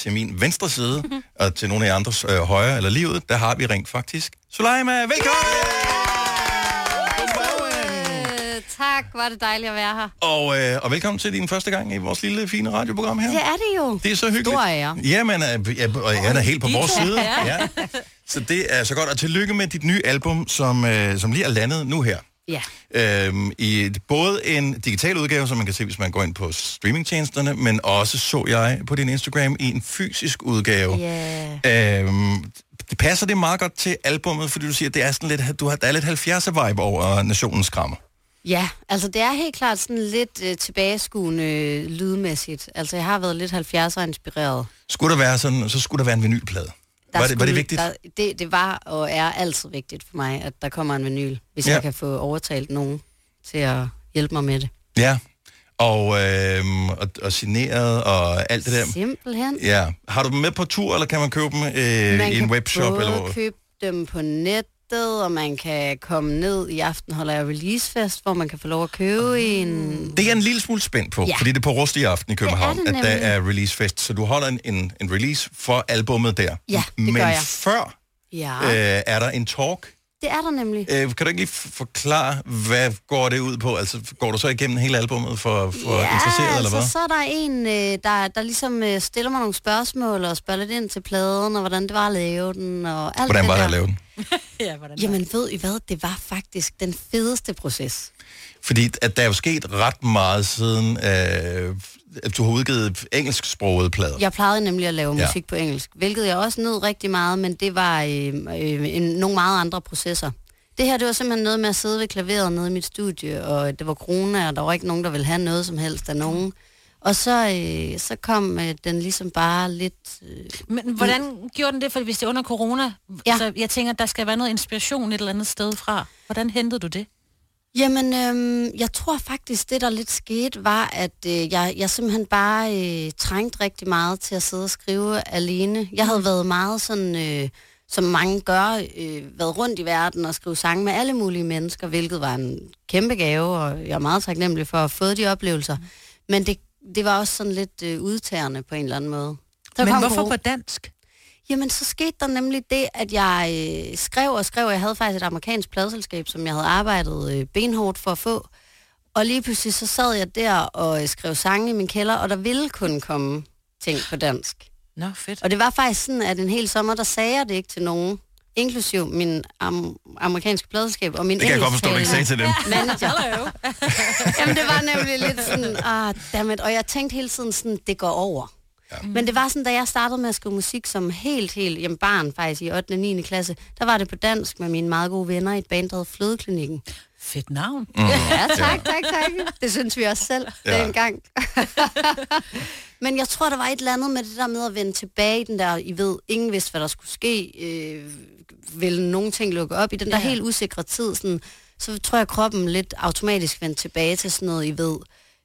til min venstre side, og til nogle af andres øh, højre eller lige ud, der har vi rent faktisk Suleima. Velkommen! Øh, tak, var det dejligt at være her. Og, øh, og velkommen til din første gang i vores lille, fine radioprogram her. Det er det jo. Det er så hyggeligt. Stor ære. Jamen, øh, ja, og jeg er helt på vores side. Ja. Så det er så godt. Og tillykke med dit nye album, som, øh, som lige er landet nu her. Ja. Øhm, I både en digital udgave, som man kan se, hvis man går ind på streamingtjenesterne, men også så jeg på din Instagram i en fysisk udgave. Yeah. Øhm, det passer det meget godt til albummet, fordi du siger, at det er sådan lidt, du har, der er lidt 70'er vibe over Nationens Krammer. Ja, altså det er helt klart sådan lidt øh, tilbageskuende øh, lydmæssigt. Altså jeg har været lidt 70'er inspireret. Skulle der være sådan, så skulle der være en vinylplade. Der Var det, var det vigtigt? Der, det, det var og er altid vigtigt for mig, at der kommer en vinyl, hvis Ja. jeg kan få overtalt nogen til at hjælpe mig med det. Ja. Og, øhm, og, og signeret og alt det der. Simpelthen. Ja. Har du dem med på tur, eller kan man købe dem øh, man i kan en webshop? både Eller købe dem på nettet, og man kan komme ned i aften, holder jeg releasefest, hvor man kan få lov at købe en... Det er en lille smule spændt på, ja. Fordi det er på Rust i aften i København, det at der er releasefest. Så du holder en, en, en release for albummet der. Ja, det Men gør jeg. før Ja, øh, er der en talk. det er der nemlig. Øh, kan du ikke lige forklare, hvad går det ud på? Altså, går du så igennem hele albummet for, for ja, interesserede, eller altså, hvad? så er der en, øh, der, der ligesom øh, stiller mig nogle spørgsmål og spørger lidt ind til pladen, og hvordan det var at lave den, og alt Hvordan det var det at lave den? ja, hvordan Jamen ved I hvad, det var faktisk den fedeste proces. Fordi at der er jo sket ret meget siden, øh, at du har udgivet engelsksprogede plader. Jeg plejede nemlig at lave Ja. musik på engelsk, hvilket jeg også nød rigtig meget, men det var øh, øh, en, nogle meget andre processer. Det her, det var simpelthen noget med at sidde ved klaveret nede i mit studie, og det var corona, og der var ikke nogen, der ville have noget som helst af nogen. Og så, øh, så kom øh, den ligesom bare lidt... Øh, Men hvordan gjorde den det, for hvis det er under corona? Ja. Så jeg tænker, der skal være noget inspiration et eller andet sted fra. Hvordan hentede du det? Jamen, øhm, jeg tror faktisk, det der lidt skete, var, at øh, jeg, jeg simpelthen bare øh, trængte rigtig meget til at sidde og skrive alene. Jeg havde været meget sådan, øh, som mange gør, øh, været rundt i verden og skrive sange med alle mulige mennesker, hvilket var en kæmpe gave, og jeg er meget taknemmelig for at have fået de oplevelser. Men det, det var også sådan lidt øh, udtagende på en eller anden måde. Så Men hvorfor på dansk? Jamen, så skete der nemlig det, at jeg øh, skrev og skrev, og jeg havde faktisk et amerikansk pladselskab, som jeg havde arbejdet øh, benhårdt for at få. Og lige pludselig så sad jeg der og øh, skrev sange i min kælder, og der ville kun komme ting på dansk. Nå, fedt. Og det var faktisk sådan, at en hel sommer, der sagde jeg det ikke til nogen, inklusiv min am- amerikanske pladselskab og min Det kan jeg godt forstå, du ikke sagde til dem. manager. Jamen, det var nemlig lidt sådan, ah, dammit. Og jeg tænkte hele tiden sådan, det går over. Ja. Men det var sådan, da jeg startede med at skrive musik som helt, helt jamen barn faktisk i 8. og 9. klasse, der var det på dansk med mine meget gode venner i et band, der hed Flødeklinikken. Fedt navn. Mm. Ja, tak, tak, tak. Det synes vi også selv ja. dengang. Men jeg tror, der var et eller andet med det der med at vende tilbage i den der, I ved, ingen vidste, hvad der skulle ske. Øh, vil nogle ting lukke op i den der Ja. helt usikre tid, sådan, så tror jeg, kroppen lidt automatisk vendte tilbage til sådan noget, I ved,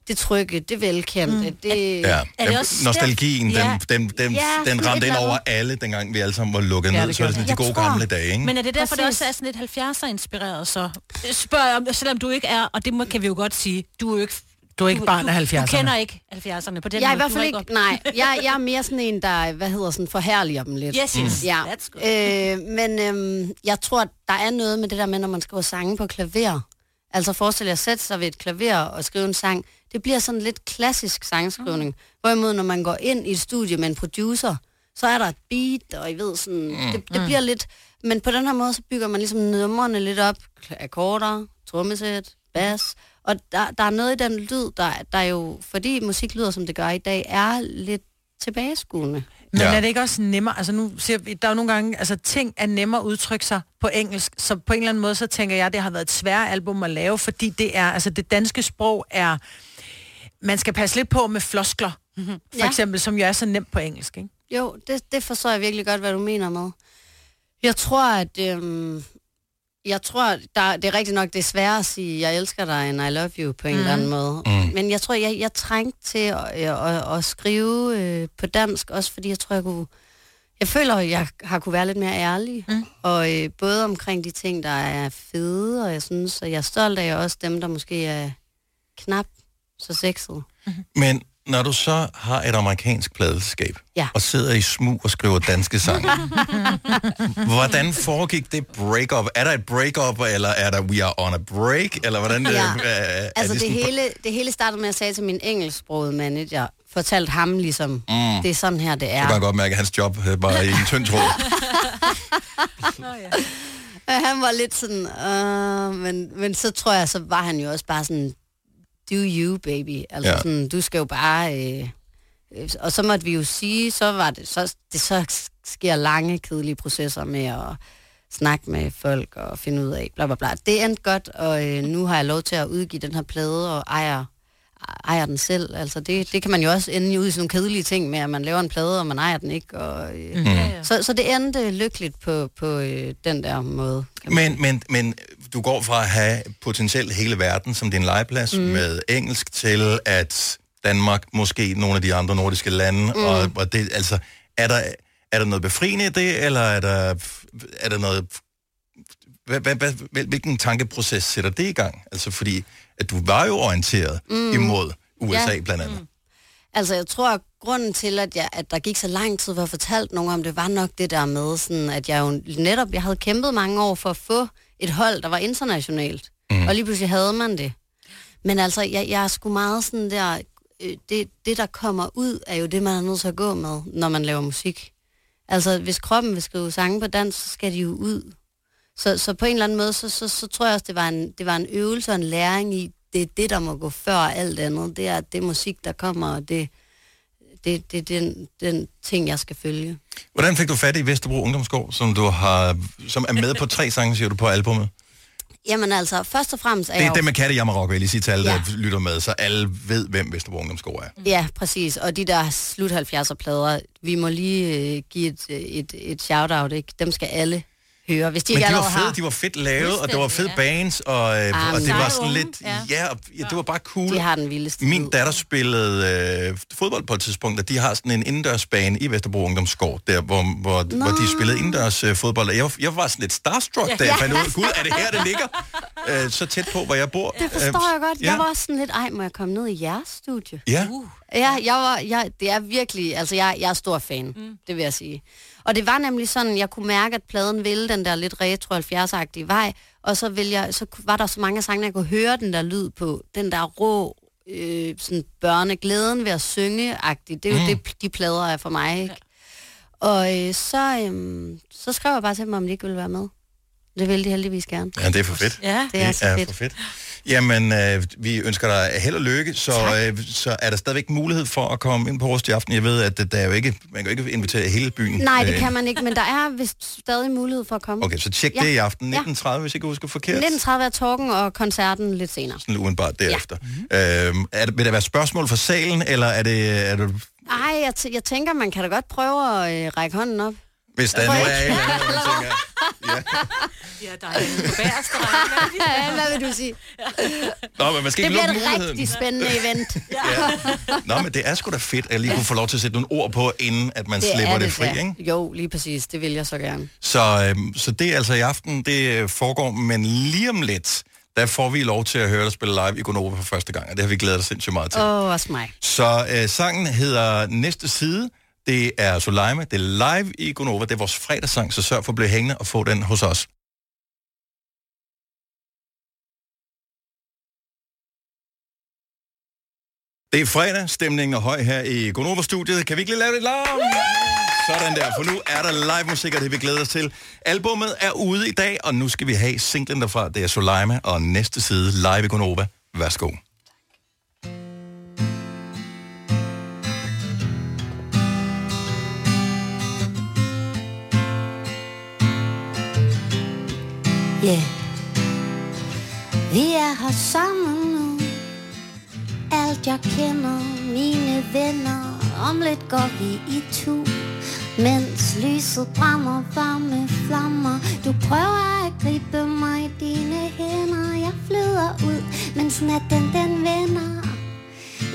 det trygge, det velkendte, mm. det... Ja, Er det også nostalgien, den, den, den, Ja, den ramte ind over alle, dengang vi alle sammen var lukket Ja, ned. det Så er det sådan de det. gode tror- gamle dage, ikke? Men er det derfor, det Præcis. også er sådan lidt 70'er inspireret så? Spørg om, selvom du ikke er, og det må, kan vi jo godt sige, du er jo ikke... Du er ikke barn af 70'erne. Du kender ikke 70'erne på den Jeg er i måde. hvert Du fald ikke, op- nej, jeg, jeg er mere sådan en, der, hvad hedder sådan, forherliger dem lidt. Yes, yes. Ja, That's good. øh, men øhm, jeg tror, at der er noget med det der med, når man skriver sange på klaver. Altså forestil jer at sætte sig ved et klaver og skrive en sang. Det bliver sådan lidt klassisk sangskrivning. Mm. Hvorimod, når man går ind i et studie med en producer, så er der et beat, og I ved sådan, mm. det, det bliver lidt... Men på den her måde, så bygger man ligesom numrene lidt op. Akkorder, trommesæt, bas. Og der, der er noget i den lyd, der, der jo, fordi musik lyder, som det gør i dag, er lidt tilbageskuende. Men Ja. er det ikke også nemmere? Altså nu siger vi, der er jo nogle gange, altså ting er nemmere at udtrykke sig på engelsk, så på en eller anden måde, så tænker jeg, det har været et svært album at lave, fordi det er, altså det danske sprog er, man skal passe lidt på med floskler, for Ja. ja. eksempel, som jo er så nemt på engelsk, ikke? Jo, det, det forstår jeg virkelig godt, hvad du mener med. Jeg tror, at... Øhm, jeg tror, der, det er rigtigt nok, det er sværere at sige, jeg elsker dig, end I love you, på en mm. eller anden måde. Mm. Men jeg tror, jeg, jeg trængte til at, at, at, at skrive øh, på dansk, også fordi jeg tror, jeg kunne... Jeg føler, at jeg har kunne være lidt mere ærlig. Mm. Og øh, både omkring de ting, der er fede, og jeg synes, at jeg er stolt af, og også dem, der måske er knap så sexede. Men når du så har et amerikansk pladeskab, Ja. og sidder i smug og skriver danske sange, hvordan foregik det break-up? Er der et break-up, eller er der we are on a break, eller hvordan? Ja. øh, er Altså det, sådan- hele, det hele startede med, at jeg sagde til min engelsksprogede manager, fortalte ham ligesom, mm. det er sådan her, det Så kan er. godt mærke, at hans job øh, var i en tynd tråd. Og han var lidt sådan, øh, men, men så tror jeg, så var han jo også bare sådan, do you, baby. Altså Ja. sådan, du skal jo bare... Øh, øh, og så måtte vi jo sige, så var det, så, det så sker lange, kedelige processer med at snakke med folk og finde ud af, bla bla bla. Det endte godt, og øh, nu har jeg lov til at udgive den her plade og ejer, ejer den selv. Altså det, det kan man jo også ende ud i sådan nogle kedelige ting med, at man laver en plade, og man ejer den ikke. Og, øh, mm. så, så det endte lykkeligt på, på øh, den der måde. Men, men, men du går fra at have potentielt hele verden som din legeplads mm. med engelsk til at Danmark, måske nogle af de andre nordiske lande, mm. og, og det, altså, er der, er der noget befriende i det, eller er der, er der noget... Hvad, hvad, hvad, hvil- hvilken tankeproces sætter det i gang? Altså, fordi at du var jo orienteret mm. imod USA Ja. blandt andet. Mm. Altså, jeg tror, at grunden til, at, jeg, at der gik så lang tid, for at fortalt nogen om det, var nok det der med, sådan, at jeg jo netop, jeg havde kæmpet mange år for at få et hold, der var internationalt. Mm. Og lige pludselig havde man det. Men altså, jeg, jeg er sgu meget sådan der, øh, det, det der kommer ud, er jo det, man er nødt til at gå med, når man laver musik. Altså, hvis kroppen vil skrive sange på dansk, så skal de jo ud. Så, så på en eller anden måde, så, så, så tror jeg også, det var, en, det var en øvelse og en læring i, det er det, der må gå før alt andet. Det er det musik, der kommer, og det, det, det er den, den ting, jeg skal følge. Hvordan fik du fat i Vesterbro Ungdomsgård, som, du har, som er med på tre sange, siger du, på albumet? Jamen altså, først og fremmest er Det er jeg jo- det med Katte Jammerok, vil jeg lige sige til alle, ja. Ja. der lytter med, så alle ved, hvem Vesterbro Ungdomsgård er. Ja, præcis. Og de der slut 70'er plader, vi må lige øh, give et, øh, et, et shout-out, ikke? Dem skal alle høre, hvis de Men de var fede, har. de var fedt lavet, og det var fede bands, og, øh, Ah, og det var sådan lidt, ja, ja. ja, det var bare cool. De har den vildeste Min datter spillede øh, fodbold på et tidspunkt, og de har sådan en indendørsbane i Vesterbro Ungdomsgård, der hvor, hvor, hvor de spillede indendørs øh, fodbold. Og jeg, var- jeg var sådan lidt starstruck, da jeg fandt ud af, gud, er det her, det ligger? Øh, så tæt på, hvor jeg bor. Det forstår jeg godt. Ja. Jeg var også sådan lidt, ej, må jeg komme ned i jeres studie? Ja, Ja, jeg var, jeg, det er virkelig, altså jeg, jeg er stor fan, mm. det vil jeg sige. Og det var nemlig sådan, jeg kunne mærke, at pladen ville den der lidt retro 70-agtige vej, og så, ville jeg, så var der så mange sange, jeg kunne høre den der lyd på, den der rå, øh, sådan børneglæden ved at synge-agtigt. Det er jo mm. det, de plader er for mig, ikke? Og øh, så, øh, så skrev jeg bare til dem, om de ikke ville være med. Det ville de heldigvis gerne. ja, det er for fedt. Ja. Det er så fedt. for fedt. Jamen, øh, vi ønsker dig held og lykke, så, øh, så er der stadigvæk mulighed for at komme ind på vores i aften. Jeg ved, at der er jo ikke, man kan jo ikke invitere hele byen. Nej, det Øh, kan man ikke, men der er vist stadig mulighed for at komme. Okay, så tjek Ja. det i aften. Ja. 19.30, hvis jeg ikke husker forkert. 19.30 er talken og koncerten lidt senere. Sådan udenbart derefter. Ja. Øhm, er det, vil der være spørgsmål fra salen, eller er det, er det Ej, jeg, t- jeg tænker, man kan da godt prøve at øh, række hånden op. hvis der nu er man tænker, Ja, der er en række. Ja, hvad vil du sige? Nå, men man skal Det ikke bliver lukke et muligheden. rigtig spændende event. Ja. Nå, men det er sgu da fedt, at jeg lige kunne få lov til at sætte nogle ord på, inden at man Det slipper er det, det fri, da. ikke? Jo, lige præcis. Det vil jeg så gerne. Så, øhm, så det er altså i aften, det foregår, men lige om lidt, der får vi lov til at høre dig spille live i Gonova for første gang, og det har vi glædet os sindssygt meget til. Åh, oh, også mig. Så øh, sangen hedder Næste Side. Det er Soleima. Det er live i Gonova. Det er vores fredagssang, så sørg for at blive hængende og få den hos os. Det er fredag, stemningen er høj her i Gonova-studiet. Kan vi ikke lige lave lidt larm? Sådan der, for nu er der live musik, og det vi glæder os til. Albummet er ude i dag, og nu skal vi have singlen derfra. Det er Soleima og næste side live i Gonova. Værsgo. Yeah. Vi er her sammen nu. Alt jeg kender, mine venner. Om lidt går vi i tu. Mens lyset brænder varme flammer. Du prøver at gribe mig i dine hænder. Jeg flyder ud, mens natten den vender.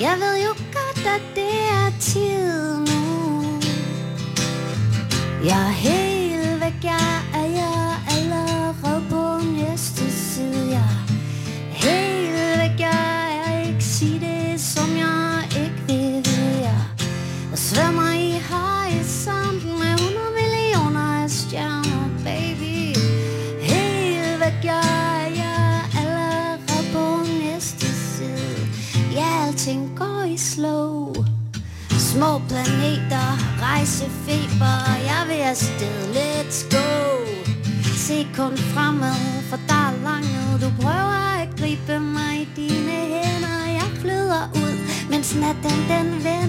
Jeg ved jo godt, at det er tid nu. Jeg er helt væk, jeg jeg kun fremad, for der er langt ned. Du prøver at gribe mig i dine hænder, jeg flyder ud, mens natten den vender.